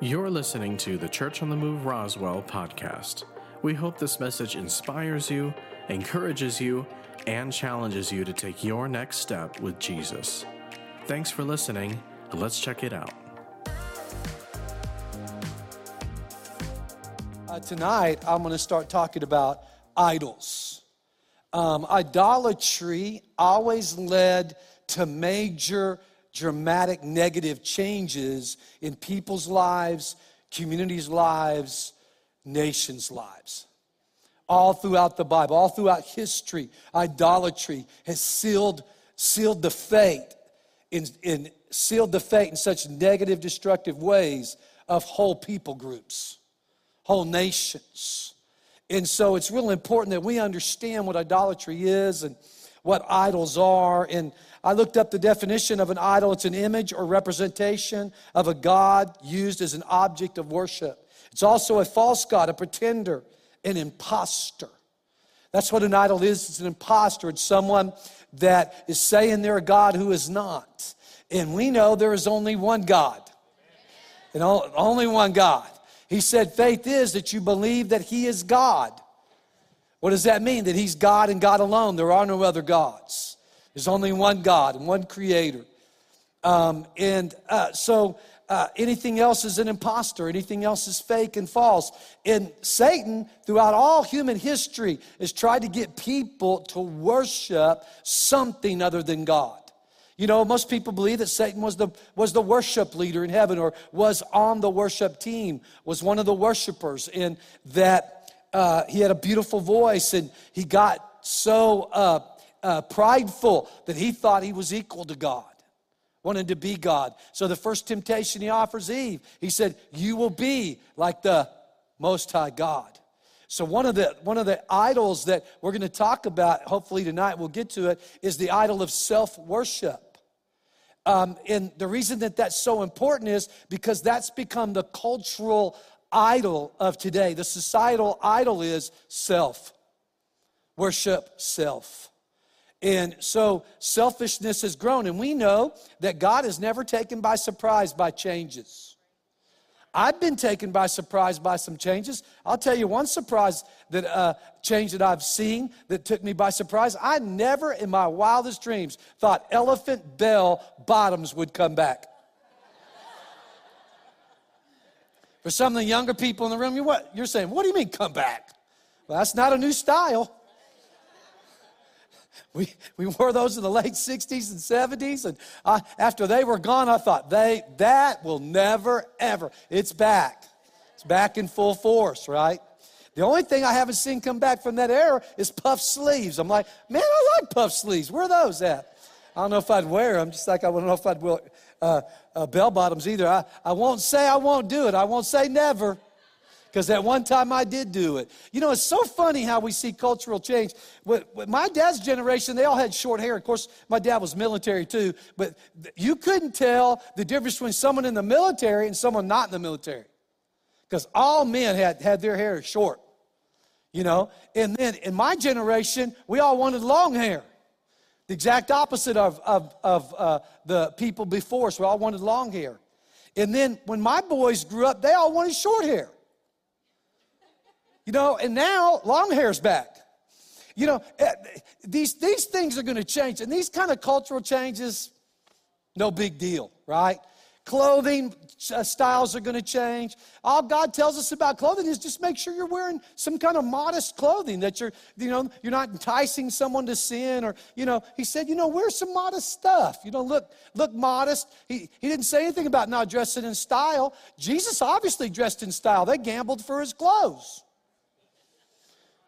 You're listening to the Church on the Move Roswell podcast. We hope this message inspires you, encourages you, and challenges you to take your next step with Jesus. Thanks for listening. Let's check it out. Uh, tonight, I'm going to start talking about idols. Um, idolatry always led to major dramatic negative changes in people's lives, communities' lives, nations' lives. All throughout the Bible, all throughout history, idolatry has sealed, sealed the fate in, in sealed the fate in such negative, destructive ways of whole people groups, whole nations. And so it's really important that we understand what idolatry is and what idols are. And I looked up the definition of an idol it's an image or representation of a God used as an object of worship. It's also a false God, a pretender, an impostor. That's what an idol is it's an impostor, it's someone that is saying they're a God who is not. And we know there is only one God. And only one God. He said, faith is that you believe that He is God. What does that mean? That He's God and God alone. There are no other gods. There's only one God and one creator. Um, and uh, so uh, anything else is an impostor, anything else is fake and false. And Satan, throughout all human history, has tried to get people to worship something other than God. You know, most people believe that Satan was the, was the worship leader in heaven or was on the worship team, was one of the worshipers, and that uh, he had a beautiful voice and he got so uh, prideful that he thought he was equal to God, wanted to be God. So the first temptation he offers Eve, he said, You will be like the Most High God. So one of the one of the idols that we're going to talk about, hopefully tonight we'll get to it, is the idol of self worship. Um, and the reason that that's so important is because that's become the cultural idol of today. The societal idol is self. Worship self. And so selfishness has grown. And we know that God is never taken by surprise by changes. I've been taken by surprise by some changes. I'll tell you one surprise that uh, change that I've seen that took me by surprise. I never in my wildest dreams thought elephant bell bottoms would come back. For some of the younger people in the room, you're, what, you're saying, what do you mean come back? Well, that's not a new style. We, we wore those in the late 60s and 70s. And I, after they were gone, I thought, they, that will never, ever. It's back. It's back in full force, right? The only thing I haven't seen come back from that era is puff sleeves. I'm like, man, I like puff sleeves. Where are those at? I don't know if I'd wear them, just like I don't know if I'd wear uh, uh, bell bottoms either. I, I won't say I won't do it. I won't say never because at one time I did do it. You know, it's so funny how we see cultural change. With, with my dad's generation, they all had short hair. Of course, my dad was military too, but you couldn't tell the difference between someone in the military and someone not in the military because all men had, had their hair short, you know. And then in my generation, we all wanted long hair. The exact opposite of, of, of uh, the people before us. We all wanted long hair. And then when my boys grew up, they all wanted short hair. You know, and now long hair's back. You know, eh, these, these things are going to change. And these kind of cultural changes, no big deal, right? Clothing uh, styles are going to change. All God tells us about clothing is just make sure you're wearing some kind of modest clothing that you're, you know, you're not enticing someone to sin or, you know, he said, you know, wear some modest stuff. You know, look, look modest. He, he didn't say anything about not dressing in style. Jesus obviously dressed in style. They gambled for his clothes.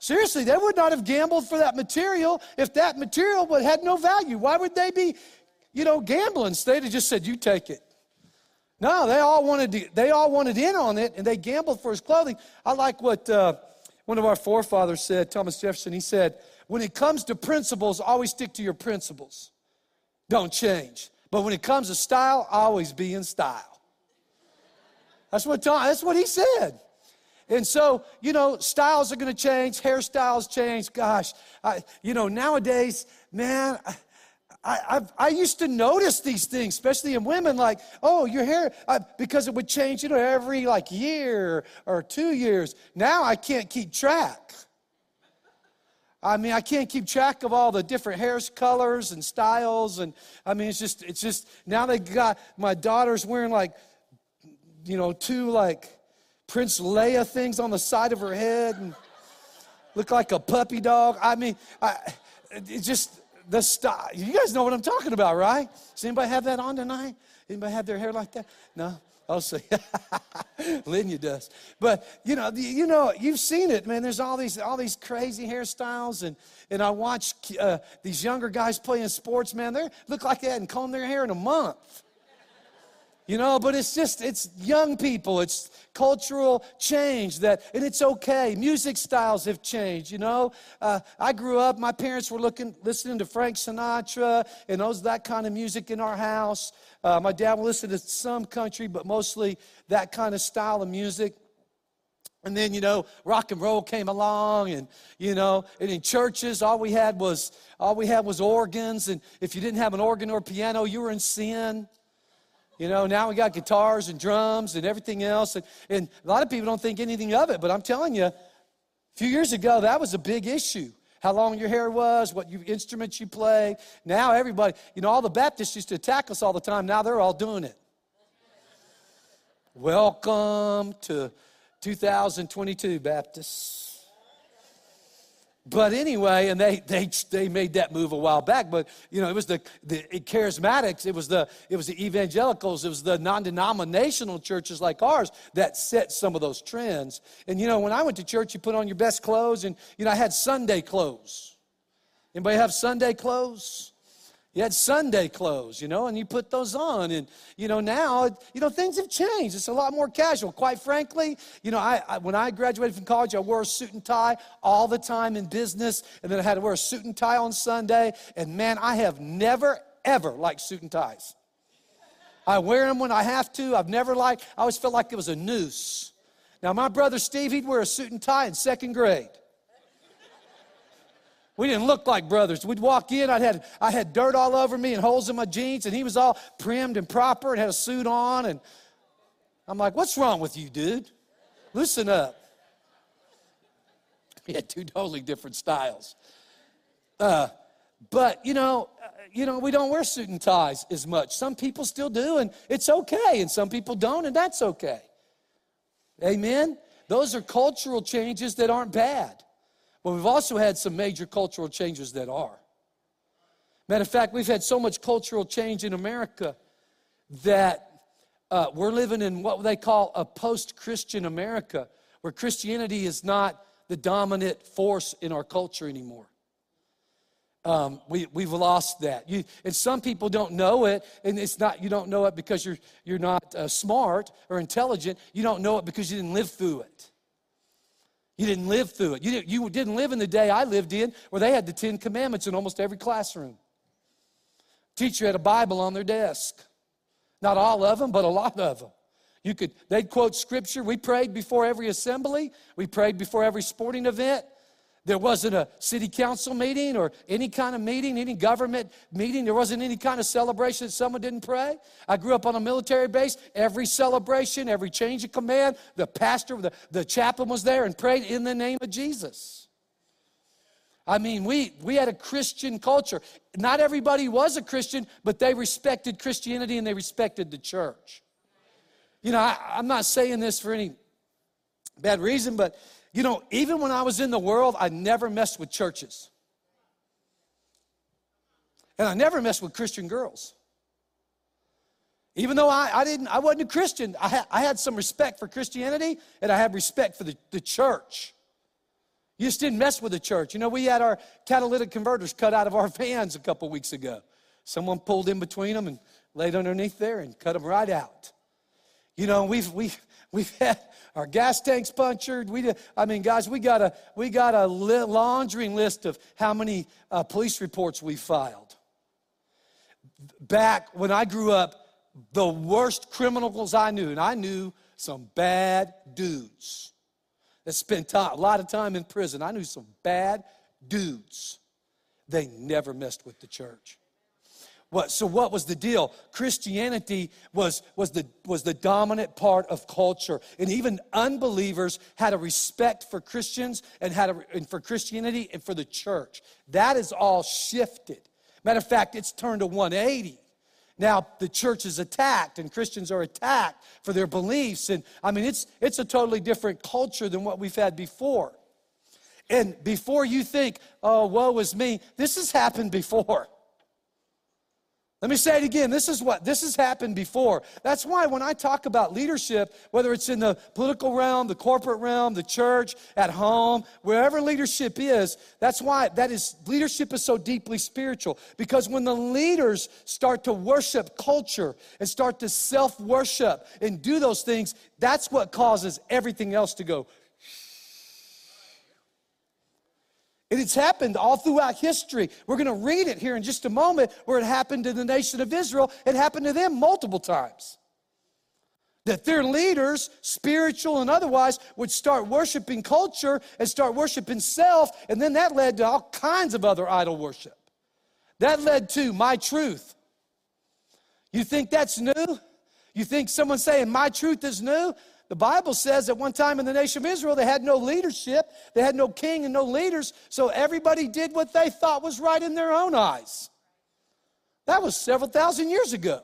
Seriously, they would not have gambled for that material if that material would had no value. Why would they be, you know, gambling? They'd have just said, "You take it." No, they all wanted to, they all wanted in on it, and they gambled for his clothing. I like what uh, one of our forefathers said, Thomas Jefferson. He said, "When it comes to principles, always stick to your principles. Don't change. But when it comes to style, always be in style." That's what Tom, that's what he said. And so, you know, styles are going to change, hairstyles change. Gosh, I, you know, nowadays, man, I, I, I've, used to notice these things, especially in women, like, oh, your hair, uh, because it would change, you know, every like year or two years. Now I can't keep track. I mean, I can't keep track of all the different hair colors and styles. And I mean, it's just, it's just, now they got, my daughter's wearing like, you know, two like Prince Leia things on the side of her head and look like a puppy dog. I mean, I, just, the style. You guys know what I'm talking about, right? Does anybody have that on tonight? Anybody have their hair like that? No? I'll say, Linya does. But you know, you know, you've seen it, man. There's all these all these crazy hairstyles, and and I watch uh, these younger guys playing sports, man. They look like they hadn't combed their hair in a month. You know, but it's just, it's young people, it's cultural change that, and it's okay. Music styles have changed, you know. Uh, I grew up, my parents were looking, listening to Frank Sinatra and those, that kind of music in our house. Uh, my dad would listen to some country, but mostly that kind of style of music. And then, you know, rock and roll came along and, you know, and in churches, all we had was, all we had was organs. And if you didn't have an organ or piano, you were in sin. You know, now we got guitars and drums and everything else. And, and a lot of people don't think anything of it, but I'm telling you, a few years ago, that was a big issue. How long your hair was, what you, instruments you play. Now everybody, you know, all the Baptists used to attack us all the time. Now they're all doing it. Welcome to 2022, Baptists. But anyway, and they, they, they made that move a while back, but you know, it was the, the charismatics, it was the, it was the evangelicals, it was the non-denominational churches like ours that set some of those trends. And you know, when I went to church, you put on your best clothes, and you know, I had Sunday clothes. Anybody have Sunday clothes? You had Sunday clothes, you know, and you put those on. And, you know, now, you know, things have changed. It's a lot more casual. Quite frankly, you know, I, I, when I graduated from college, I wore a suit and tie all the time in business. And then I had to wear a suit and tie on Sunday. And man, I have never, ever liked suit and ties. I wear them when I have to. I've never liked, I always felt like it was a noose. Now, my brother Steve, he'd wear a suit and tie in second grade. We didn't look like brothers. We'd walk in, I had, I had dirt all over me and holes in my jeans, and he was all primmed and proper and had a suit on. And I'm like, what's wrong with you, dude? Loosen up. He had two totally different styles. Uh, but you know, uh, you know, we don't wear suit and ties as much. Some people still do, and it's okay, and some people don't, and that's okay. Amen. Those are cultural changes that aren't bad. But we've also had some major cultural changes that are. Matter of fact, we've had so much cultural change in America that uh, we're living in what they call a post Christian America, where Christianity is not the dominant force in our culture anymore. Um, we, we've lost that. You, and some people don't know it, and it's not, you don't know it because you're, you're not uh, smart or intelligent. You don't know it because you didn't live through it. You didn't live through it. You, didn't, you didn't live in the day I lived in where they had the Ten Commandments in almost every classroom. Teacher had a Bible on their desk. Not all of them, but a lot of them. You could, they'd quote scripture. We prayed before every assembly. We prayed before every sporting event. There wasn't a city council meeting or any kind of meeting, any government meeting. There wasn't any kind of celebration that someone didn't pray. I grew up on a military base. Every celebration, every change of command, the pastor, the, the chaplain was there and prayed in the name of Jesus. I mean, we, we had a Christian culture. Not everybody was a Christian, but they respected Christianity and they respected the church. You know, I, I'm not saying this for any bad reason, but you know, even when I was in the world, I never messed with churches. And I never messed with Christian girls. Even though I, I didn't, I wasn't a Christian, I, ha, I had some respect for Christianity and I had respect for the, the church. You just didn't mess with the church. You know, we had our catalytic converters cut out of our vans a couple weeks ago. Someone pulled in between them and laid underneath there and cut them right out. You know, we've, we've, we've had our gas tanks punctured. We, did, I mean, guys, we got a we got a laundering list of how many uh, police reports we filed. Back when I grew up, the worst criminals I knew, and I knew some bad dudes that spent time, a lot of time in prison. I knew some bad dudes. They never messed with the church. What, so what was the deal? Christianity was, was, the, was the dominant part of culture. And even unbelievers had a respect for Christians and had a, and for Christianity and for the church. That is all shifted. Matter of fact, it's turned to 180. Now the church is attacked and Christians are attacked for their beliefs. And I mean, it's, it's a totally different culture than what we've had before. And before you think, oh, woe is me, this has happened before. Let me say it again. This is what this has happened before. That's why when I talk about leadership, whether it's in the political realm, the corporate realm, the church, at home, wherever leadership is, that's why that is leadership is so deeply spiritual because when the leaders start to worship culture and start to self-worship and do those things, that's what causes everything else to go And it's happened all throughout history. We're going to read it here in just a moment where it happened to the nation of Israel. It happened to them multiple times. That their leaders, spiritual and otherwise, would start worshiping culture and start worshiping self, and then that led to all kinds of other idol worship. That led to my truth. You think that's new? You think someone saying my truth is new? The Bible says at one time in the nation of Israel, they had no leadership, they had no king and no leaders, so everybody did what they thought was right in their own eyes. That was several thousand years ago.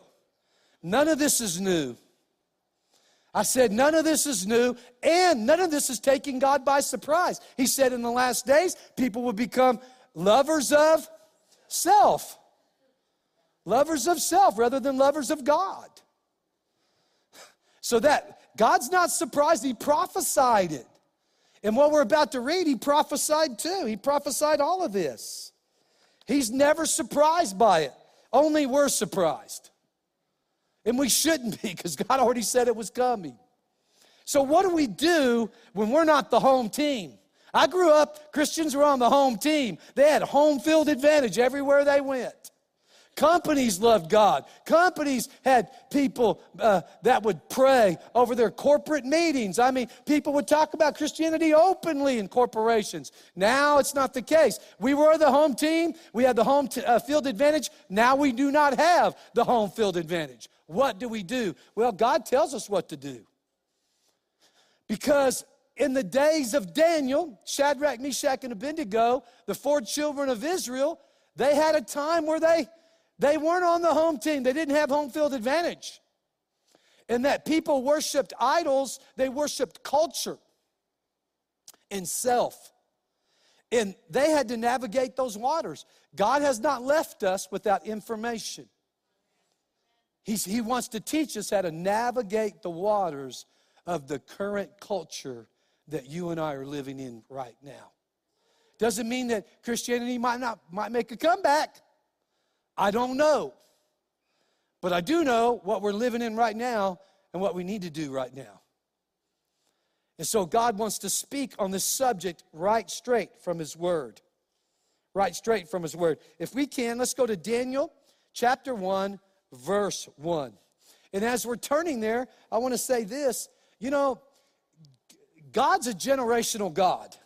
None of this is new. I said, none of this is new, and none of this is taking God by surprise. He said in the last days, people will become lovers of self. Lovers of self rather than lovers of God. So that God's not surprised, He prophesied it. And what we're about to read, He prophesied too. He prophesied all of this. He's never surprised by it, only we're surprised. And we shouldn't be because God already said it was coming. So, what do we do when we're not the home team? I grew up, Christians were on the home team. They had home field advantage everywhere they went. Companies loved God. Companies had people uh, that would pray over their corporate meetings. I mean, people would talk about Christianity openly in corporations. Now it's not the case. We were the home team, we had the home t- uh, field advantage. Now we do not have the home field advantage. What do we do? Well, God tells us what to do. Because in the days of Daniel, Shadrach, Meshach, and Abednego, the four children of Israel, they had a time where they they weren't on the home team, they didn't have home field advantage. And that people worshiped idols, they worshiped culture and self. And they had to navigate those waters. God has not left us without information. He's, he wants to teach us how to navigate the waters of the current culture that you and I are living in right now. Doesn't mean that Christianity might not might make a comeback. I don't know. But I do know what we're living in right now and what we need to do right now. And so God wants to speak on this subject right straight from His Word. Right straight from His Word. If we can, let's go to Daniel chapter 1, verse 1. And as we're turning there, I want to say this you know, God's a generational God.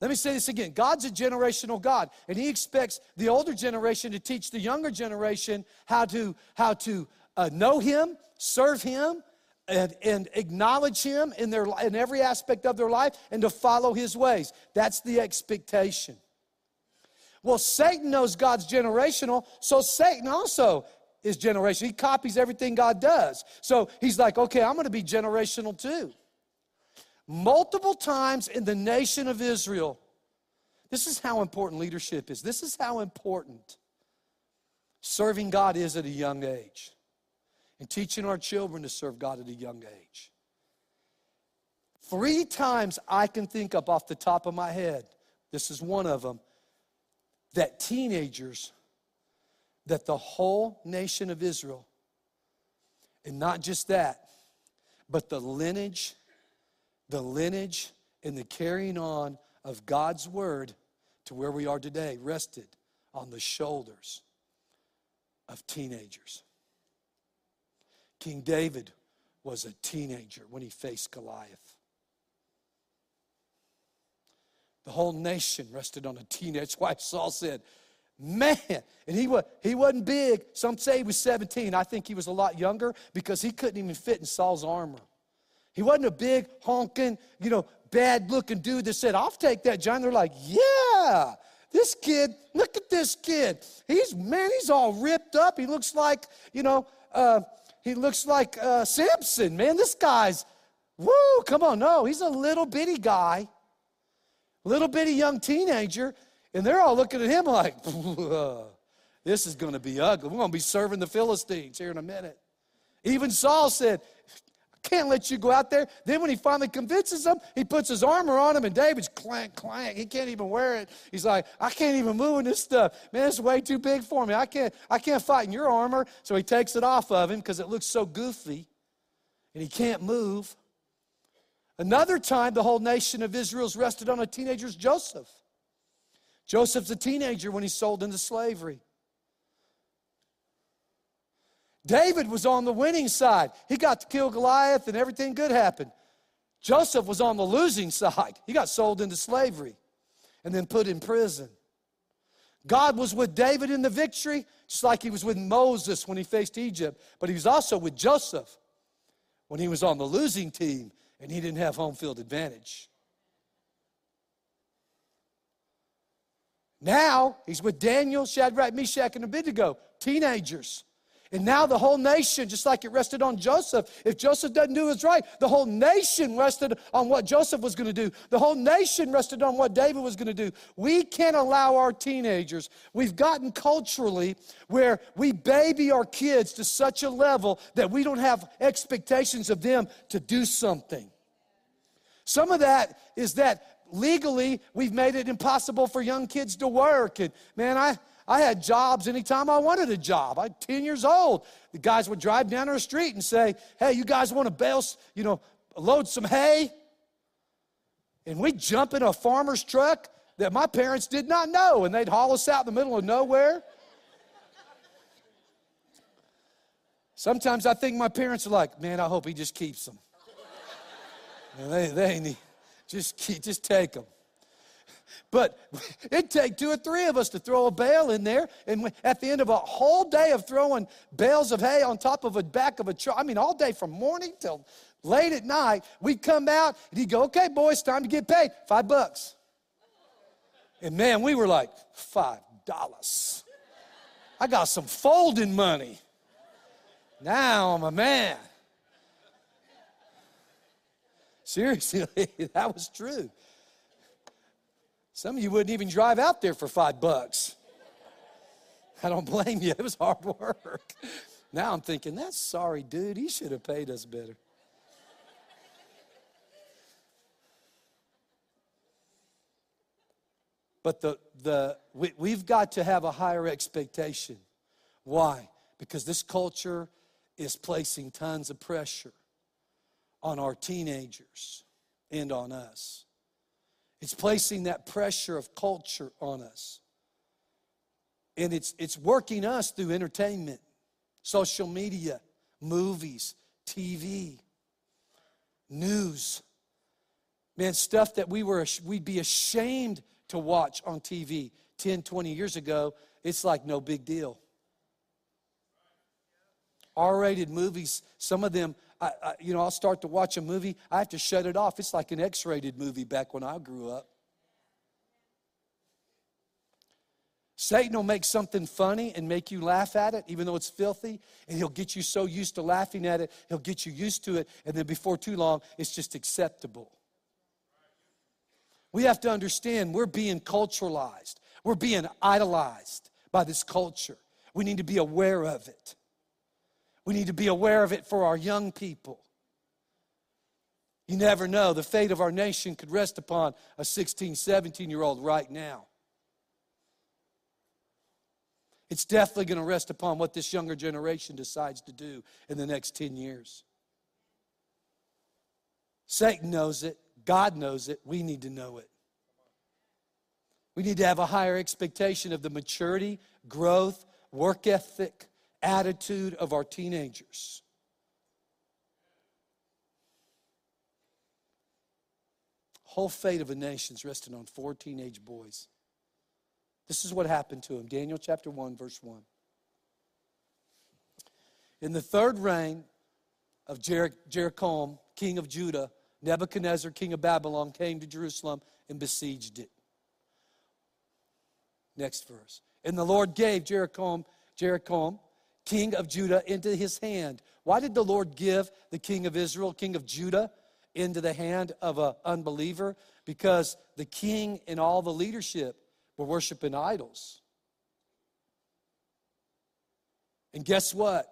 Let me say this again God's a generational God, and He expects the older generation to teach the younger generation how to, how to uh, know Him, serve Him, and, and acknowledge Him in, their, in every aspect of their life, and to follow His ways. That's the expectation. Well, Satan knows God's generational, so Satan also is generational. He copies everything God does. So he's like, okay, I'm going to be generational too multiple times in the nation of Israel. This is how important leadership is. This is how important serving God is at a young age and teaching our children to serve God at a young age. Three times I can think up off the top of my head, this is one of them, that teenagers, that the whole nation of Israel, and not just that, but the lineage the lineage and the carrying on of God's word to where we are today rested on the shoulders of teenagers. King David was a teenager when he faced Goliath. The whole nation rested on a teenage. That's why Saul said, Man, and he, was, he wasn't big. Some say he was 17. I think he was a lot younger because he couldn't even fit in Saul's armor. He wasn't a big, honking, you know, bad looking dude that said, I'll take that, John. They're like, yeah, this kid, look at this kid. He's, man, he's all ripped up. He looks like, you know, uh, he looks like uh, Samson. Man, this guy's, woo, come on. No, he's a little bitty guy, little bitty young teenager. And they're all looking at him like, this is going to be ugly. We're going to be serving the Philistines here in a minute. Even Saul said, can't let you go out there. Then when he finally convinces them, he puts his armor on him, and David's clank, clank. He can't even wear it. He's like, I can't even move in this stuff. Man, it's way too big for me. I can't, I can't fight in your armor. So he takes it off of him because it looks so goofy, and he can't move. Another time, the whole nation of Israel's rested on a teenager's Joseph. Joseph's a teenager when he's sold into slavery. David was on the winning side. He got to kill Goliath and everything good happened. Joseph was on the losing side. He got sold into slavery and then put in prison. God was with David in the victory, just like he was with Moses when he faced Egypt, but he was also with Joseph when he was on the losing team and he didn't have home field advantage. Now he's with Daniel, Shadrach, Meshach, and Abednego, teenagers. And now the whole nation, just like it rested on Joseph, if Joseph doesn't do his right, the whole nation rested on what Joseph was going to do. The whole nation rested on what David was going to do. We can't allow our teenagers, we've gotten culturally where we baby our kids to such a level that we don't have expectations of them to do something. Some of that is that legally we've made it impossible for young kids to work. And man, I I had jobs anytime I wanted a job. I'm 10 years old. The guys would drive down our street and say, Hey, you guys want to bale, you know, load some hay? And we'd jump in a farmer's truck that my parents did not know, and they'd haul us out in the middle of nowhere. Sometimes I think my parents are like, man, I hope he just keeps them. they, they need, just, keep, just take them. But it'd take two or three of us to throw a bale in there. And at the end of a whole day of throwing bales of hay on top of the back of a truck, I mean, all day from morning till late at night, we'd come out and he'd go, okay, boys, time to get paid. Five bucks. And man, we were like, five dollars. I got some folding money. Now I'm a man. Seriously, that was true. Some of you wouldn't even drive out there for five bucks. I don't blame you. It was hard work. Now I'm thinking, that's sorry, dude. He should have paid us better. But the, the, we, we've got to have a higher expectation. Why? Because this culture is placing tons of pressure on our teenagers and on us. It's placing that pressure of culture on us. And it's, it's working us through entertainment, social media, movies, TV, news. Man, stuff that we were, we'd be ashamed to watch on TV 10, 20 years ago, it's like no big deal. R rated movies, some of them I, I, you know, I'll start to watch a movie, I have to shut it off. It's like an X rated movie back when I grew up. Satan will make something funny and make you laugh at it, even though it's filthy, and he'll get you so used to laughing at it, he'll get you used to it, and then before too long, it's just acceptable. We have to understand we're being culturalized, we're being idolized by this culture. We need to be aware of it. We need to be aware of it for our young people. You never know. The fate of our nation could rest upon a 16, 17 year old right now. It's definitely going to rest upon what this younger generation decides to do in the next 10 years. Satan knows it, God knows it, we need to know it. We need to have a higher expectation of the maturity, growth, work ethic, attitude of our teenagers. Whole fate of a nation's resting on four teenage boys This is what happened to him. Daniel chapter 1, verse 1. In the third reign of Jer- king of Judah, Nebuchadnezzar, king of Babylon, came to Jerusalem and besieged it. Next verse. And the Lord gave Jeroboam, Jeroboam, king of Judah, into his hand. Why did the Lord give the king of Israel, king of Judah, into the hand of an unbeliever? Because the king and all the leadership were worshiping idols. And guess what?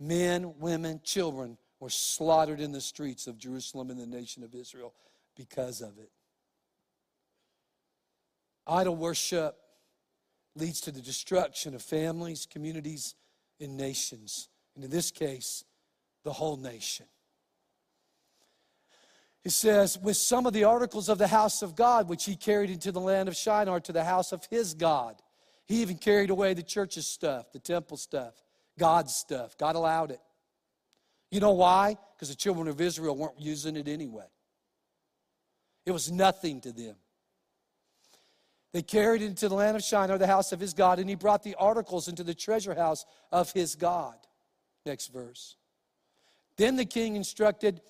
Men, women, children were slaughtered in the streets of Jerusalem and the nation of Israel because of it. Idol worship leads to the destruction of families, communities, and nations. And in this case, the whole nation. He says, with some of the articles of the house of God, which he carried into the land of Shinar to the house of his God. He even carried away the church's stuff, the temple stuff, God's stuff. God allowed it. You know why? Because the children of Israel weren't using it anyway. It was nothing to them. They carried it into the land of Shinar, the house of his God, and he brought the articles into the treasure house of his God. Next verse. Then the king instructed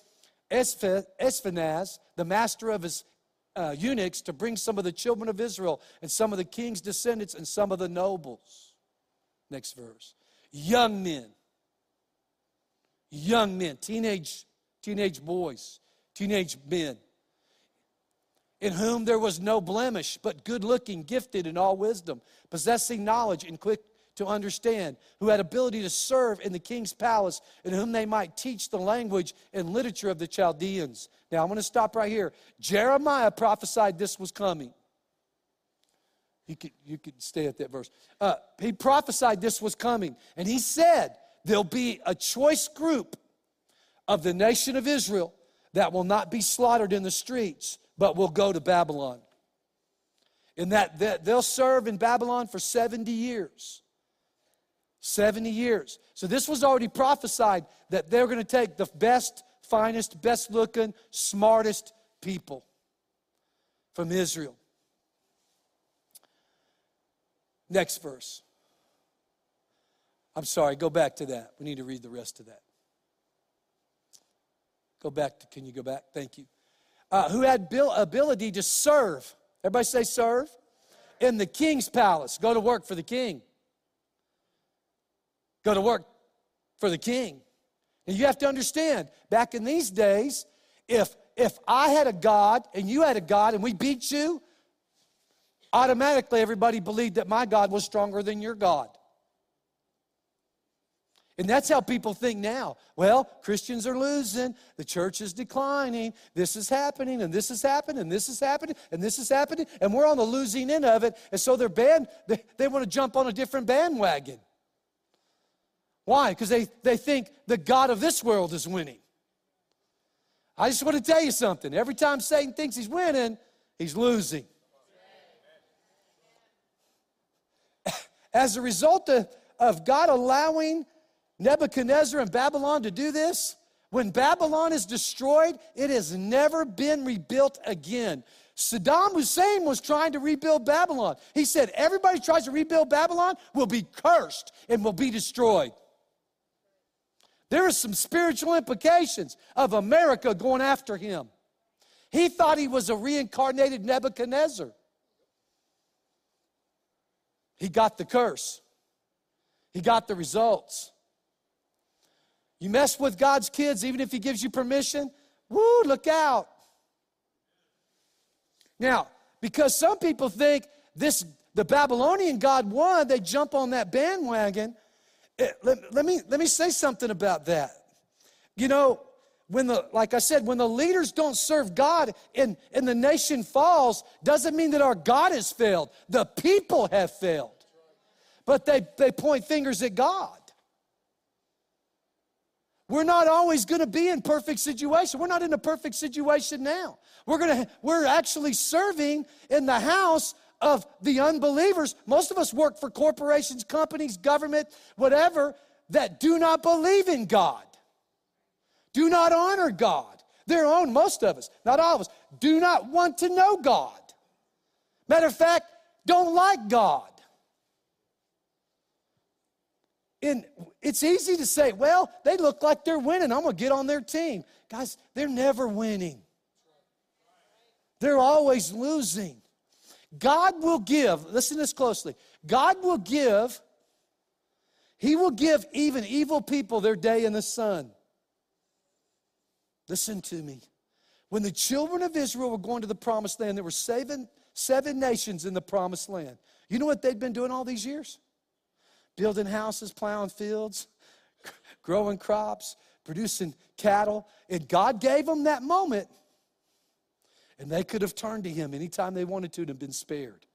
Ashpenaz, the master of his uh, eunuchs, to bring some of the children of Israel and some of the king's descendants and some of the nobles. Next verse. Young men young men, teenage, teenage boys, teenage men, in whom there was no blemish, but good looking, gifted in all wisdom, possessing knowledge and quick to understand, who had ability to serve in the king's palace, in whom they might teach the language and literature of the Chaldeans. Now, I'm going to stop right here. Jeremiah prophesied this was coming. You could, you could stay at that verse. Uh, he prophesied this was coming, and he said, there'll be a choice group of the nation of Israel that will not be slaughtered in the streets, but will go to Babylon. And that, that they'll serve in Babylon for 70 years. 70 years. So this was already prophesied that they're going to take the best, finest, best looking, smartest people from Israel. Next verse. I'm sorry, go back to that. We need to read the rest of that. Go back to, can you go back? Thank you. Uh, who had ability to serve. Everybody say serve. In the king's palace. Go to work for the king. Go to work for the king. And you have to understand, back in these days, if if I had a God and you had a God and we beat you, automatically everybody believed that my God was stronger than your God. And that's how people think now. Well, Christians are losing, the church is declining, this is happening, and this is happening, and this is happening, and this is happening, and we're on the losing end of it. And so their band, they, they want to jump on a different bandwagon. Why? Because they, they think the God of this world is winning. I just want to tell you something. Every time Satan thinks he's winning, he's losing. As a result of, of God allowing Nebuchadnezzar and Babylon to do this? When Babylon is destroyed, it has never been rebuilt again. Saddam Hussein was trying to rebuild Babylon. He said, Everybody tries to rebuild Babylon will be cursed and will be destroyed. There are some spiritual implications of America going after him. He thought he was a reincarnated Nebuchadnezzar. He got the curse, he got the results. You mess with God's kids, even if He gives you permission, woo, look out. Now, because some people think this the Babylonian God won, they jump on that bandwagon. It, eh, let, let, me, let me say something about that. You know, when the like I said, when the leaders don't serve God and, and the nation falls, doesn't mean that our God has failed. The people have failed. But they, they point fingers at God. We're not always going to be in perfect situation. We're not in a perfect situation now. We're going to we're actually serving in the house of the unbelievers. Most of us work for corporations, companies, government, whatever that do not believe in God. Do not honor God. Their own most of us, not all of us, do not want to know God. Matter of fact, don't like God. And it's easy to say, well, they look like they're winning. I'm going to get on their team. Guys, they're never winning, they're always losing. God will give, listen to this closely. God will give, He will give even evil people their day in the sun. Listen to me. When the children of Israel were going to the promised land, there were seven, seven nations in the promised land. You know what they'd been doing all these years? Building houses, plowing fields, growing crops, producing cattle. And God gave them that moment. And they could have turned to Him anytime they wanted to and been spared.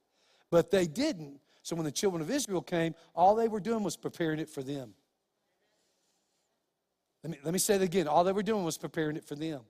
But they didn't. So when the children of Israel came, all they were doing was preparing it for them. Let me, let me say that again. All they were doing was preparing it for them.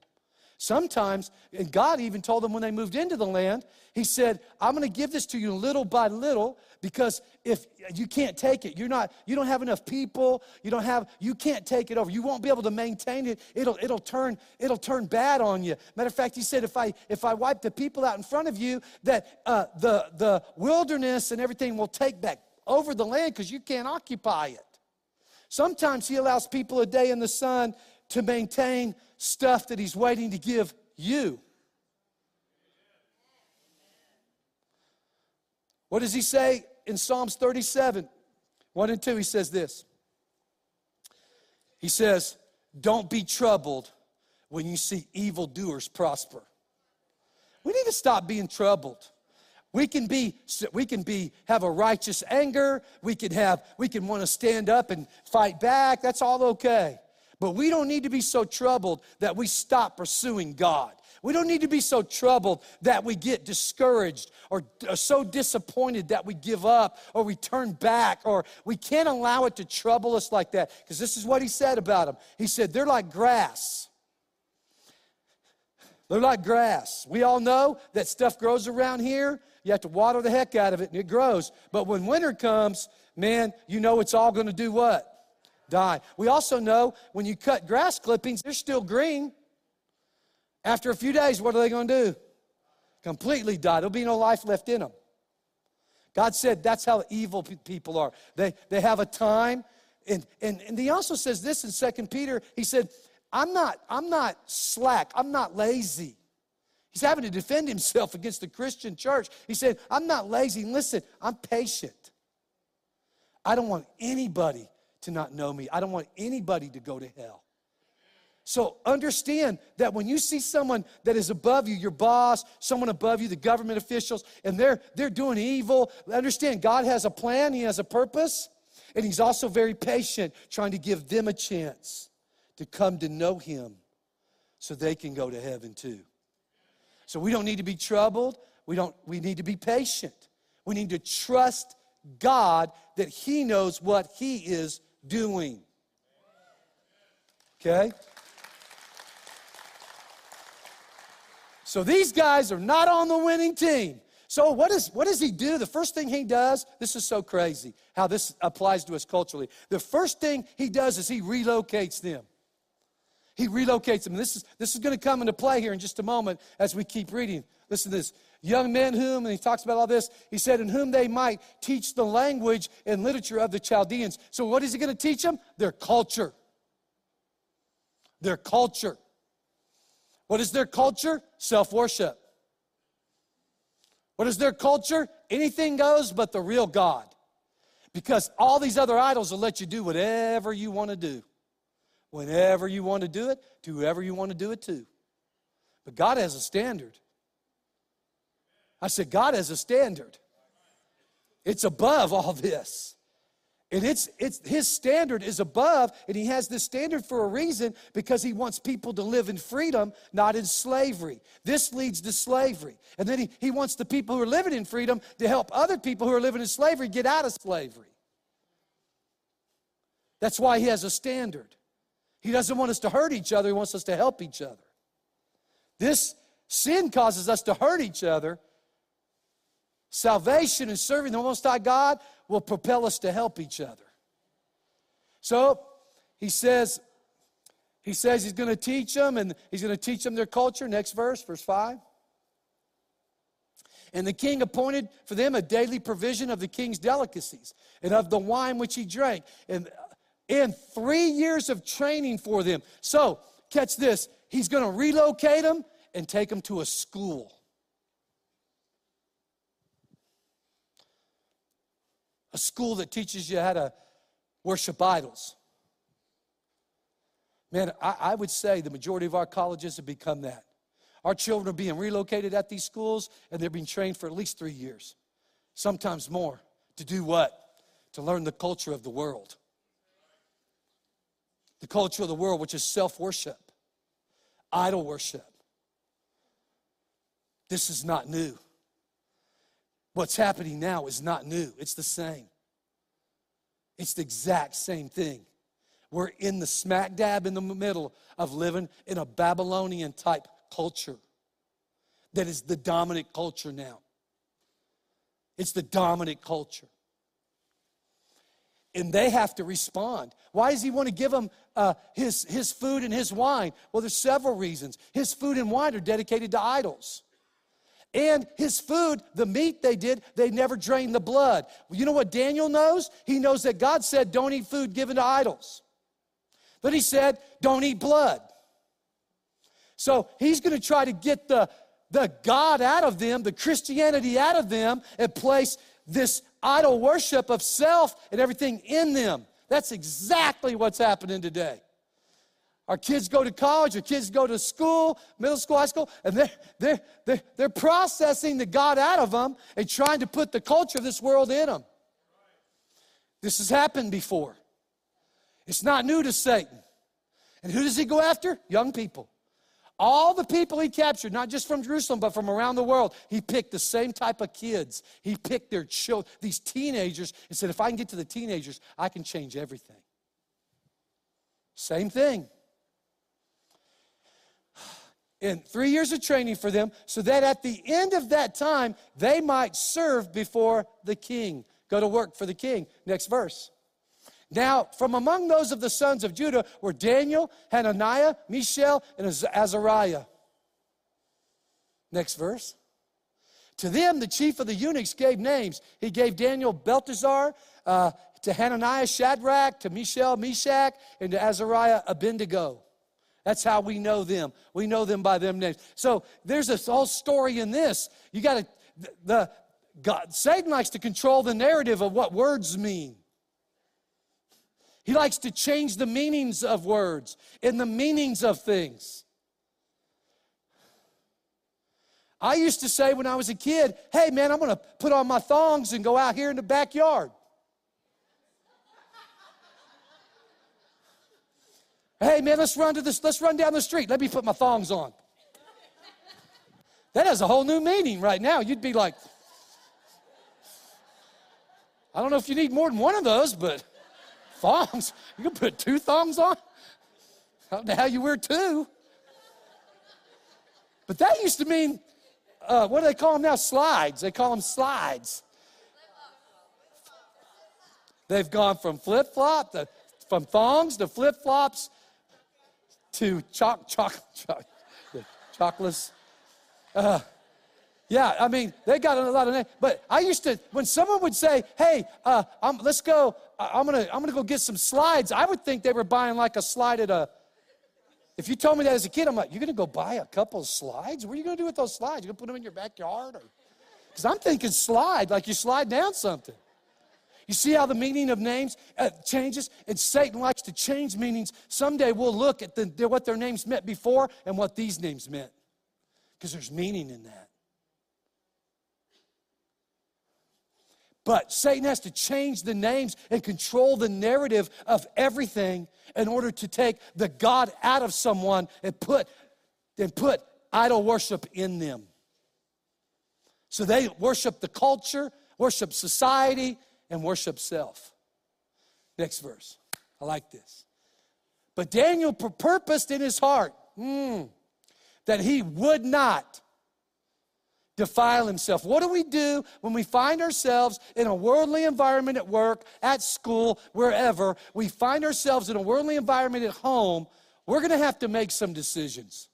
Sometimes, and God even told them when they moved into the land, He said, I'm going to give this to you little by little because if you can't take it, you're not, you don't have enough people, you don't have, you can't take it over. You won't be able to maintain it. It'll, it'll turn, it'll turn bad on you. Matter of fact, He said, if I, if I wipe the people out in front of you, that uh, the, the wilderness and everything will take back over the land because you can't occupy it. Sometimes He allows people a day in the sun to maintain stuff that He's waiting to give you. What does He say in Psalms 37? 1 and 2, He says this. He says, Don't be troubled when you see evildoers prosper. We need to stop being troubled. We can be, we can be, have a righteous anger. We can have, we can want to stand up and fight back. That's all okay. But we don't need to be so troubled that we stop pursuing God. We don't need to be so troubled that we get discouraged or, or, so disappointed that we give up or we turn back or we can't allow it to trouble us like that. Because this is what he said about them. He said, they're like grass. They're like grass. We all know that stuff grows around here. You have to water the heck out of it and it grows. But when winter comes, man, you know it's all going to do what? Die. We also know when you cut grass clippings, they're still green. After a few days, what are they going to do? Completely die. There'll be no life left in them. God said that's how evil people are. They, they have a time. And, and, and he also says this in Second Peter. He said, I'm not, I'm not slack. I'm not lazy. He's having to defend himself against the Christian church. He said, I'm not lazy. Listen, I'm patient. I don't want anybody to not know me. I don't want anybody to go to hell. So understand that when you see someone that is above you, your boss, someone above you, the government officials, and they're they're doing evil, understand God has a plan, He has a purpose, and He's also very patient, trying to give them a chance to come to know Him so they can go to heaven too. So we don't need to be troubled. We don't we need to be patient. We need to trust God that He knows what He is doing. Okay? So these guys are not on the winning team. So what, is, what does he do? The first thing he does, this is so crazy how this applies to us culturally. The first thing he does is he relocates them. He relocates them. This is, this is going to come into play here in just a moment as we keep reading. Listen to this young men whom, and he talks about all this, he said, in whom they might teach the language and literature of the Chaldeans. So, what is he going to teach them? Their culture. Their culture. What is their culture? Self worship. What is their culture? Anything goes but the real God. Because all these other idols will let you do whatever you want to do. Whenever you want to do it, to whoever you want to do it to. But God has a standard. I said, God has a standard. It's above all this. And it's, it's his standard is above, and he has this standard for a reason because he wants people to live in freedom, not in slavery. This leads to slavery. And then he, he wants the people who are living in freedom to help other people who are living in slavery get out of slavery. That's why he has a standard. He doesn't want us to hurt each other, he wants us to help each other. This sin causes us to hurt each other, Salvation and serving the Most High God will propel us to help each other. So he says, he says he's going to teach them and he's going to teach them their culture. Next verse, verse 5. And the king appointed for them a daily provision of the king's delicacies and of the wine which he drank. And in three years of training for them. So, catch this, he's going to relocate them and take them to a school. A school that teaches you how to worship idols. Man, I, I would say the majority of our colleges have become that. Our children are being relocated at these schools and they're being trained for at least three years, sometimes more. To do what? To learn the culture of the world the culture of the world, which is self worship, idol worship. This is not new. What's happening now is not new, it's the same. It's the exact same thing. We're in the smack dab in the middle of living in a Babylonian type culture that is the dominant culture now. It's the dominant culture and they have to respond. Why does he want to give them uh, his, his food and his wine? Well, there's several reasons. His food and wine are dedicated to idols. And his food, the meat they did, they never drained the blood. You know what Daniel knows? He knows that God said, don't eat food given to idols. But he said, don't eat blood. So he's going to try to get the, the God out of them, the Christianity out of them, and place this idol worship of self and everything in them. That's exactly what's happening today. Our kids go to college, our kids go to school, middle school, high school, and they're, they're, they're, they're processing the God out of them and trying to put the culture of this world in them. This has happened before. It's not new to Satan. And who does he go after? Young people. All the people he captured, not just from Jerusalem, but from around the world, he picked the same type of kids. He picked their children, these teenagers, and said, if I can get to the teenagers, I can change everything. Same thing. In three years of training for them, so that at the end of that time, they might serve before the king. Go to work for the king. Next verse. Now, from among those of the sons of Judah were Daniel, Hananiah, Mishael, and Azariah. Next verse. To them, the chief of the eunuchs gave names. He gave Daniel Belteshazzar, uh, to Hananiah Shadrach, to Mishael Meshach, and to Azariah Abednego. That's how we know them. We know them by them names. So there's this whole story in this. You got to the, the God, Satan likes to control the narrative of what words mean. He likes to change the meanings of words and the meanings of things. I used to say when I was a kid, hey man, I'm gonna put on my thongs and go out here in the backyard. Hey man, let's run to this, let's run down the street. Let me put my thongs on. That has a whole new meaning right now. You'd be like, I don't know if you need more than one of those, but Thongs? You can put two thongs on? How you wear two. But that used to mean, uh, what do they call them now? Slides. They call them slides. They've gone from flip flop to from thongs to flip flops to choc choc choc chocolates. Uh, yeah, I mean, they got a lot of names. But I used to, when someone would say, hey, uh, let's go, I'm gonna, I'm gonna go get some slides, I would think they were buying like a slide at a, if you told me that as a kid, I'm like, you're gonna go buy a couple of slides? What are you gonna do with those slides? You're gonna put them in your backyard? Because I'm thinking slide, like you slide down something. You see how the meaning of names uh, changes? And Satan likes to change meanings. Someday we'll look at the, what their names meant before and what these names meant. Because there's meaning in that. But Satan has to change the names and control the narrative of everything in order to take the God out of someone and put, and put idol worship in them. So they worship the culture, worship society, and worship self. Next verse. I like this. But Daniel purposed in his heart mm, that he would not defile himself. What do we do when we find ourselves in a worldly environment at work, at school, wherever? We find ourselves in a worldly environment at home. We're going to have to make some decisions.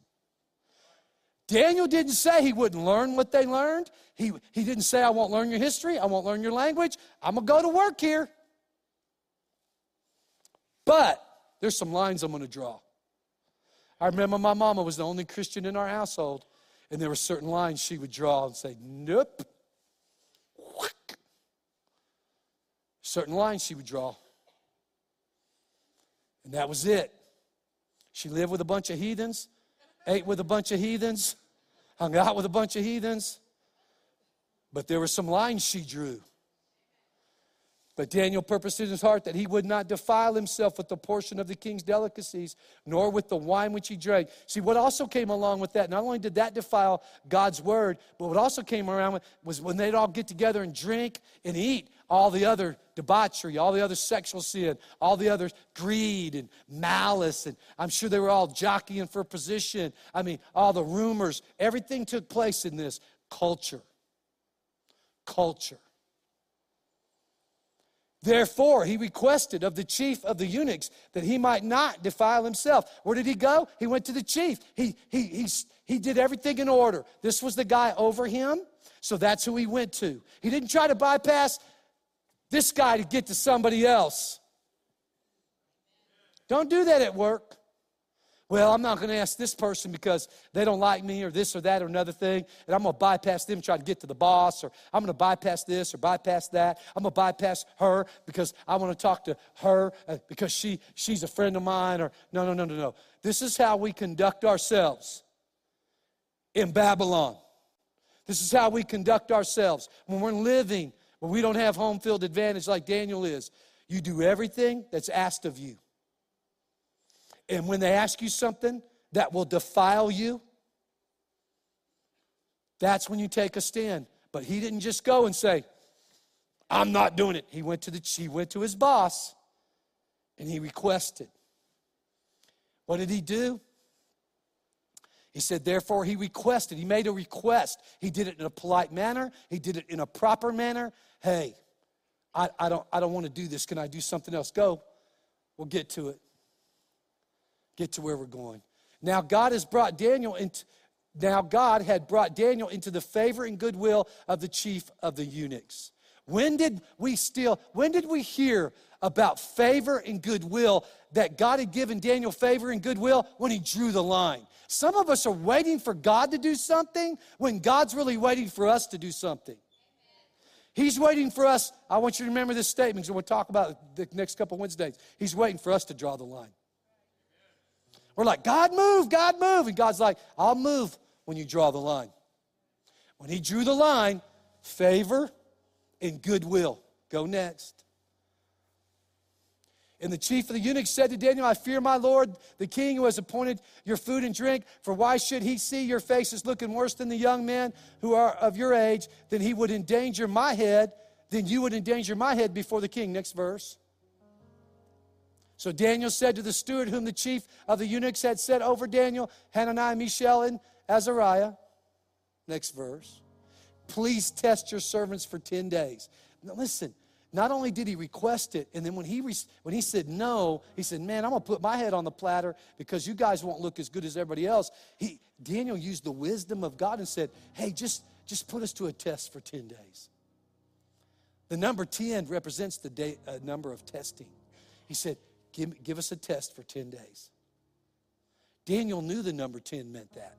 Daniel didn't say he wouldn't learn what they learned. He, he didn't say, I won't learn your history, I won't learn your language. I'm going to go to work here. But there's some lines I'm going to draw. I remember my mama was the only Christian in our household, and there were certain lines she would draw and say, Nope. Certain lines she would draw. And that was it. She lived with a bunch of heathens, ate with a bunch of heathens, hung out with a bunch of heathens. But there were some lines she drew. But Daniel purposed in his heart that he would not defile himself with the portion of the king's delicacies, nor with the wine which he drank. See, what also came along with that, not only did that defile God's word, but what also came around was when they'd all get together and drink and eat all the other debauchery, all the other sexual sin, all the other greed and malice. And I'm sure they were all jockeying for position. I mean, all the rumors, everything took place in this culture. Culture. Therefore, he requested of the chief of the eunuchs that he might not defile himself. Where did he go? He went to the chief. He, he, he, he did everything in order. This was the guy over him, so that's who he went to. He didn't try to bypass this guy to get to somebody else. Don't do that at work. Well, I'm not going to ask this person because they don't like me or this or that or another thing. And I'm going to bypass them trying to get to the boss or I'm going to bypass this or bypass that. I'm going to bypass her because I want to talk to her uh, because she, she's a friend of mine or no, no, no, no, no. This is how we conduct ourselves in Babylon. This is how we conduct ourselves when we're living, when we don't have home field advantage like Daniel is. You do everything that's asked of you. And when they ask you something that will defile you, that's when you take a stand. But he didn't just go and say, I'm not doing it. He went to the he went to his boss and he requested. What did he do? He said, therefore, he requested. He made a request. He did it in a polite manner, he did it in a proper manner. Hey, I, I don't, I don't want to do this. Can I do something else? Go. We'll get to it get to where we're going. Now, God has brought Daniel into. Now, God had brought Daniel into the favor and goodwill of the chief of the eunuchs. When did we still, when did we hear about favor and goodwill that God had given Daniel favor and goodwill when he drew the line? Some of us are waiting for God to do something when God's really waiting for us to do something. He's waiting for us. I want you to remember this statement because we'll talk about it the next couple Wednesdays. He's waiting for us to draw the line. We're like, God move, God move. And God's like, I'll move when you draw the line. When he drew the line, favor and goodwill. Go next. And the chief of the eunuchs said to Daniel, I fear my Lord, the king who has appointed your food and drink, for why should he see your faces looking worse than the young men who are of your age? Then he would endanger my head, then you would endanger my head before the king. Next verse. So Daniel said to the steward, whom the chief of the eunuchs had set over Daniel, Hananiah, Mishael, and Azariah. Next verse. Please test your servants for 10 days. Now listen, not only did he request it, and then when he, when he said no, he said, Man, I'm going to put my head on the platter because you guys won't look as good as everybody else. He, Daniel used the wisdom of God and said, Hey, just, just put us to a test for 10 days. The number 10 represents the day, uh, number of testing. He said, Give, give us a test for 10 days. Daniel knew the number 10 meant that.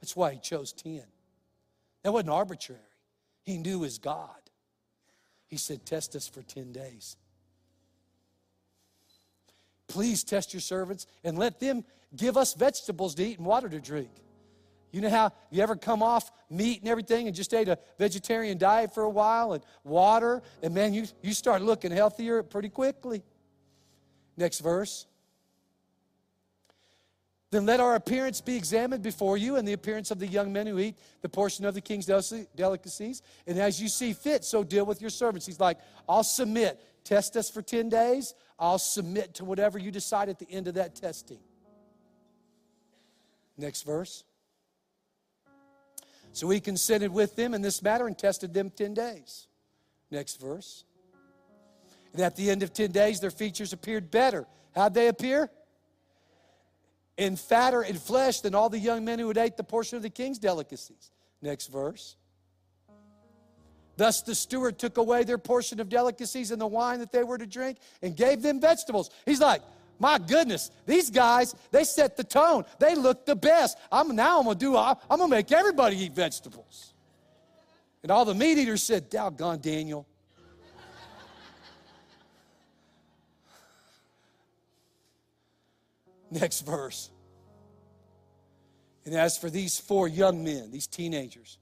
That's why he chose 10. That wasn't arbitrary. He knew his God. He said, Test us for 10 days. Please test your servants and let them give us vegetables to eat and water to drink. You know how you ever come off meat and everything and just ate a vegetarian diet for a while and water, and man, you, you start looking healthier pretty quickly. Next verse. Then let our appearance be examined before you and the appearance of the young men who eat the portion of the king's delicacies. And as you see fit, so deal with your servants. He's like, I'll submit. Test us for 10 days. I'll submit to whatever you decide at the end of that testing. Next verse. So he consented with them in this matter and tested them 10 days. Next verse. And at the end of 10 days, their features appeared better. How'd they appear? And fatter in flesh than all the young men who had ate the portion of the king's delicacies. Next verse. Thus the steward took away their portion of delicacies and the wine that they were to drink and gave them vegetables. He's like, my goodness, these guys, they set the tone. They look the best. I'm now I'm gonna do I'm gonna make everybody eat vegetables. And all the meat eaters said, Doggone Daniel. Next verse. And as for these four young men, these teenagers,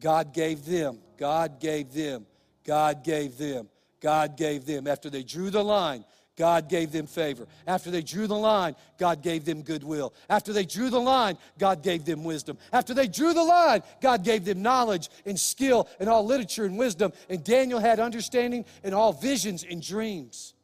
God gave them, God gave them, God gave them, God gave them. After they drew the line, God gave them favor. After they drew the line, God gave them goodwill. After they drew the line, God gave them wisdom. After they drew the line, God gave them knowledge and skill and all literature and wisdom. And Daniel had understanding and all visions and dreams.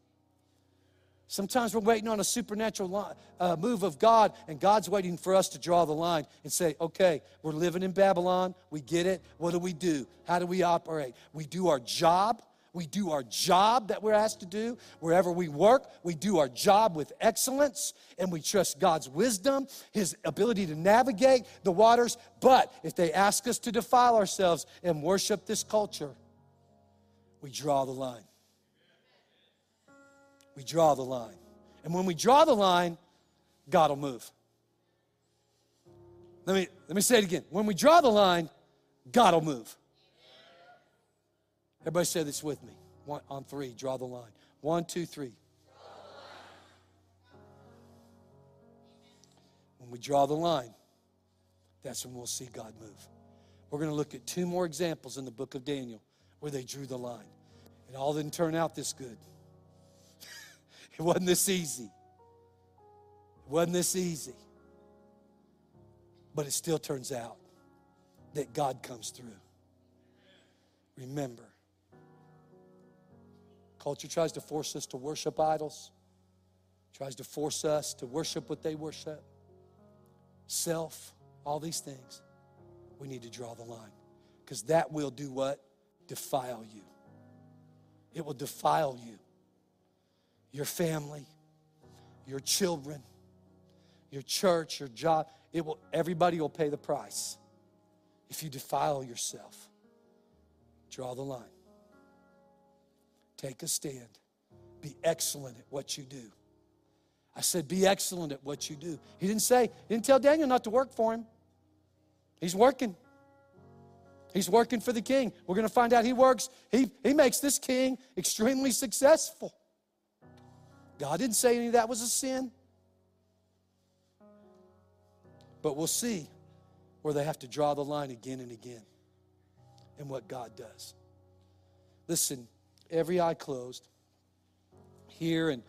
Sometimes we're waiting on a supernatural uh, move of God, and God's waiting for us to draw the line and say, okay, we're living in Babylon. We get it. What do we do? How do we operate? We do our job. We do our job that we're asked to do. Wherever we work, we do our job with excellence, and we trust God's wisdom, His ability to navigate the waters. But if they ask us to defile ourselves and worship this culture, we draw the line we draw the line. And when we draw the line, God will move. Let me, let me say it again. When we draw the line, God will move. Everybody say this with me. One, on three, draw the line. One, two, three. When we draw the line, that's when we'll see God move. We're going to look at two more examples in the book of Daniel where they drew the line. It all didn't turn out this good. It wasn't this easy. It wasn't this easy. But it still turns out that God comes through. Remember, culture tries to force us to worship idols, tries to force us to worship what they worship, self, all these things. We need to draw the line because that will do what? Defile you. It will defile you your family, your children, your church, your job. It will, everybody will pay the price if you defile yourself. Draw the line. Take a stand. Be excellent at what you do. I said, be excellent at what you do. He didn't say, he didn't tell Daniel not to work for him. He's working. He's working for the king. We're going to find out he works. He, he makes this king extremely successful. God didn't say any of that was a sin. But we'll see where they have to draw the line again and again and what God does. Listen, every eye closed here, and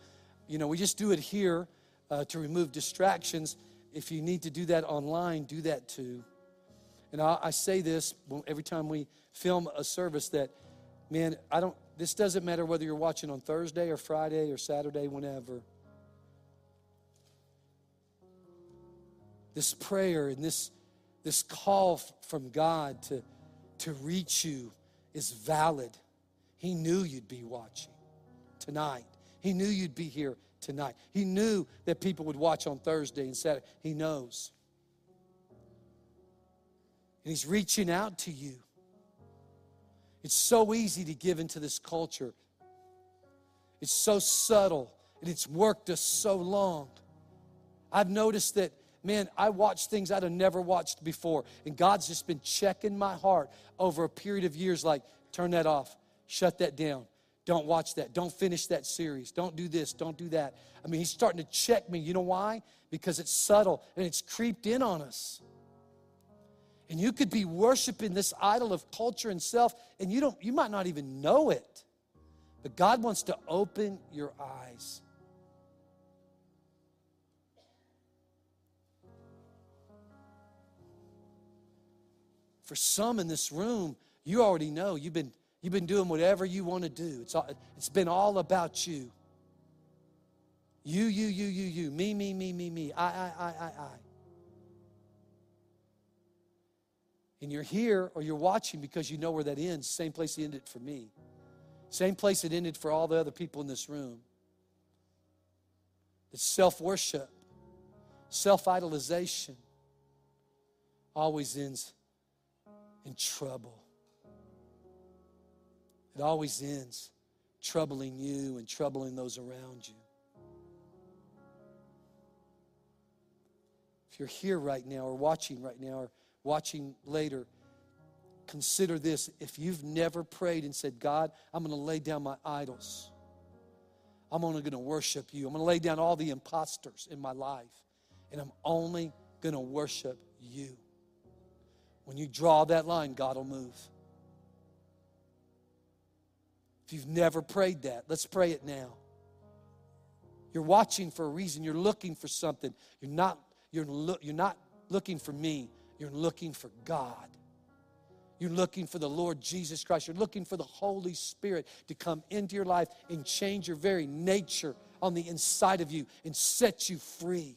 you know, we just do it here uh, to remove distractions. If you need to do that online, do that too. And I, I say this every time we film a service that, man, I don't, this doesn't matter whether you're watching on Thursday or Friday or Saturday, whenever. This prayer and this, this call from God to, to reach you is valid. He knew you'd be watching tonight. He knew you'd be here tonight. He knew that people would watch on Thursday and Saturday. He knows. And He's reaching out to you. It's so easy to give into this culture. It's so subtle and it's worked us so long. I've noticed that, man, I watch things I'd have never watched before. And God's just been checking my heart over a period of years like, turn that off, shut that down. Don't watch that. Don't finish that series. Don't do this. Don't do that. I mean, he's starting to check me. You know why? Because it's subtle and it's creeped in on us. And you could be worshiping this idol of culture and self, and you don't, you might not even know it. But God wants to open your eyes. For some in this room, you already know you've been, you've been doing whatever you want to do. It's, all, it's been all about you. You, you, you, you, you. Me, me, me, me, me. I, I, I, I, I. and you're here or you're watching because you know where that ends, same place it ended for me. Same place it ended for all the other people in this room. It's self worship. self idolization always ends in trouble. It always ends troubling you and troubling those around you. If you're here right now or watching right now or watching later, consider this. If you've never prayed and said, God, I'm going to lay down my idols, I'm only going to worship you, I'm going to lay down all the imposters in my life, and I'm only going to worship you. When you draw that line, God will move. If you've never prayed that, let's pray it now. You're watching for a reason. You're looking for something. You're not, you're, lo- you're not looking for me. You're looking for God. You're looking for the Lord Jesus Christ. You're looking for the Holy Spirit to come into your life and change your very nature on the inside of you and set you free.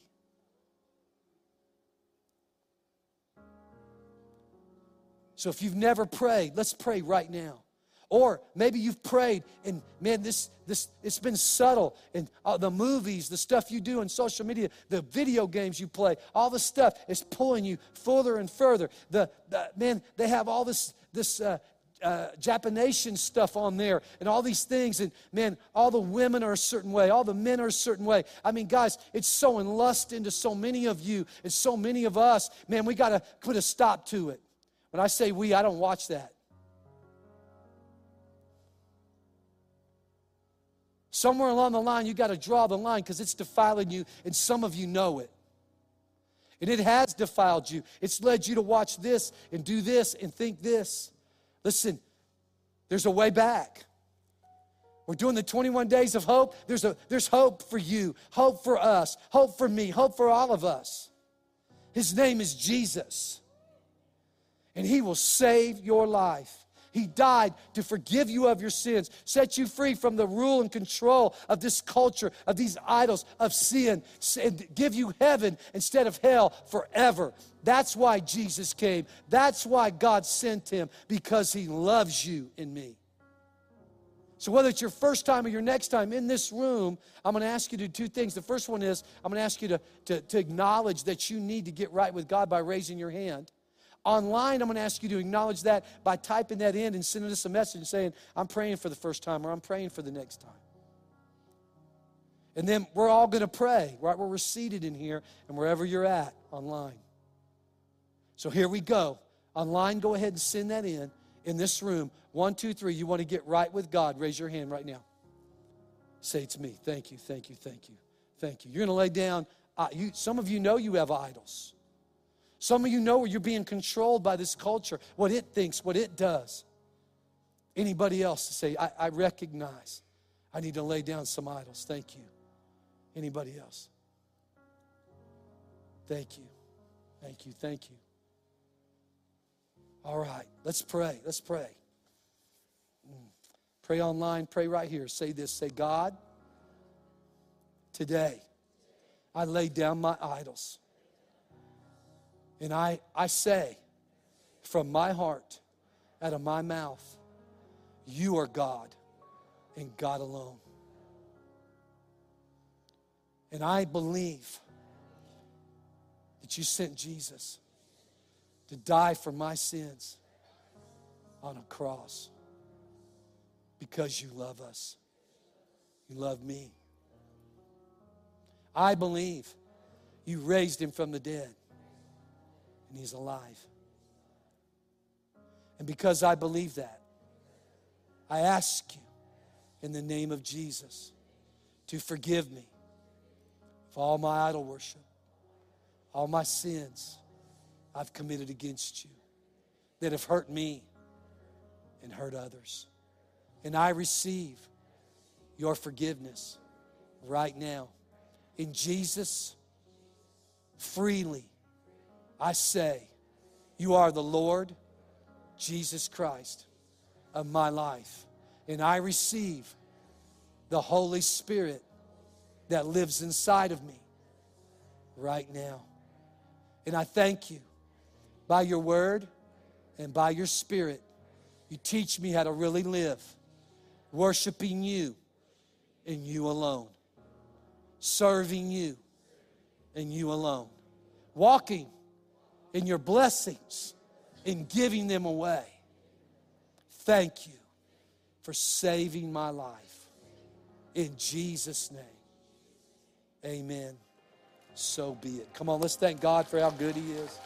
So if you've never prayed, let's pray right now. Or maybe you've prayed and man, this this it's been subtle and uh, the movies, the stuff you do on social media, the video games you play, all the stuff is pulling you further and further. The, the man, they have all this this uh, uh, Japanation stuff on there and all these things. And man, all the women are a certain way, all the men are a certain way. I mean, guys, it's so lust into so many of you and so many of us. Man, we got to put a stop to it. When I say we, I don't watch that. Somewhere along the line, you got to draw the line because it's defiling you, and some of you know it. And it has defiled you. It's led you to watch this and do this and think this. Listen, there's a way back. We're doing the 21 days of hope. There's, a, there's hope for you, hope for us, hope for me, hope for all of us. His name is Jesus, and He will save your life. He died to forgive you of your sins, set you free from the rule and control of this culture, of these idols, of sin, and give you heaven instead of hell forever. That's why Jesus came. That's why God sent him, because he loves you and me. So, whether it's your first time or your next time in this room, I'm going to ask you to do two things. The first one is I'm going to ask you to, to, to acknowledge that you need to get right with God by raising your hand. Online, I'm going to ask you to acknowledge that by typing that in and sending us a message saying, I'm praying for the first time or I'm praying for the next time. And then we're all going to pray right where we're seated in here and wherever you're at online. So here we go. Online, go ahead and send that in. In this room, one, two, three, you want to get right with God. Raise your hand right now. Say it's me. Thank you, thank you, thank you, thank you. You're going to lay down. Uh, you, some of you know you have idols. Some of you know you're being controlled by this culture, what it thinks, what it does. Anybody else to say, I, I recognize I need to lay down some idols. Thank you. Anybody else? Thank you. Thank you. Thank you. All right, let's pray. Let's pray. Mm. Pray online, pray right here. Say this say, God, today I lay down my idols. And I, I say from my heart, out of my mouth, you are God and God alone. And I believe that you sent Jesus to die for my sins on a cross because you love us. You love me. I believe you raised him from the dead and He's alive. And because I believe that, I ask you in the name of Jesus to forgive me for all my idol worship, all my sins I've committed against you that have hurt me and hurt others. And I receive your forgiveness right now. In Jesus, freely I say, You are the Lord Jesus Christ of my life. And I receive the Holy Spirit that lives inside of me right now. And I thank you by your word and by your spirit. You teach me how to really live, worshiping you and you alone, serving you and you alone. Walking in your blessings in giving them away. Thank you for saving my life. In Jesus' name, amen. So be it. Come on, let's thank God for how good He is.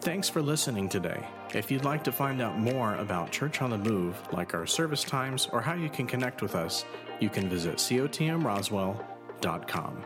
Thanks for listening today. If you'd like to find out more about Church on the Move, like our service times or how you can connect with us, you can visit cotmroswell.com.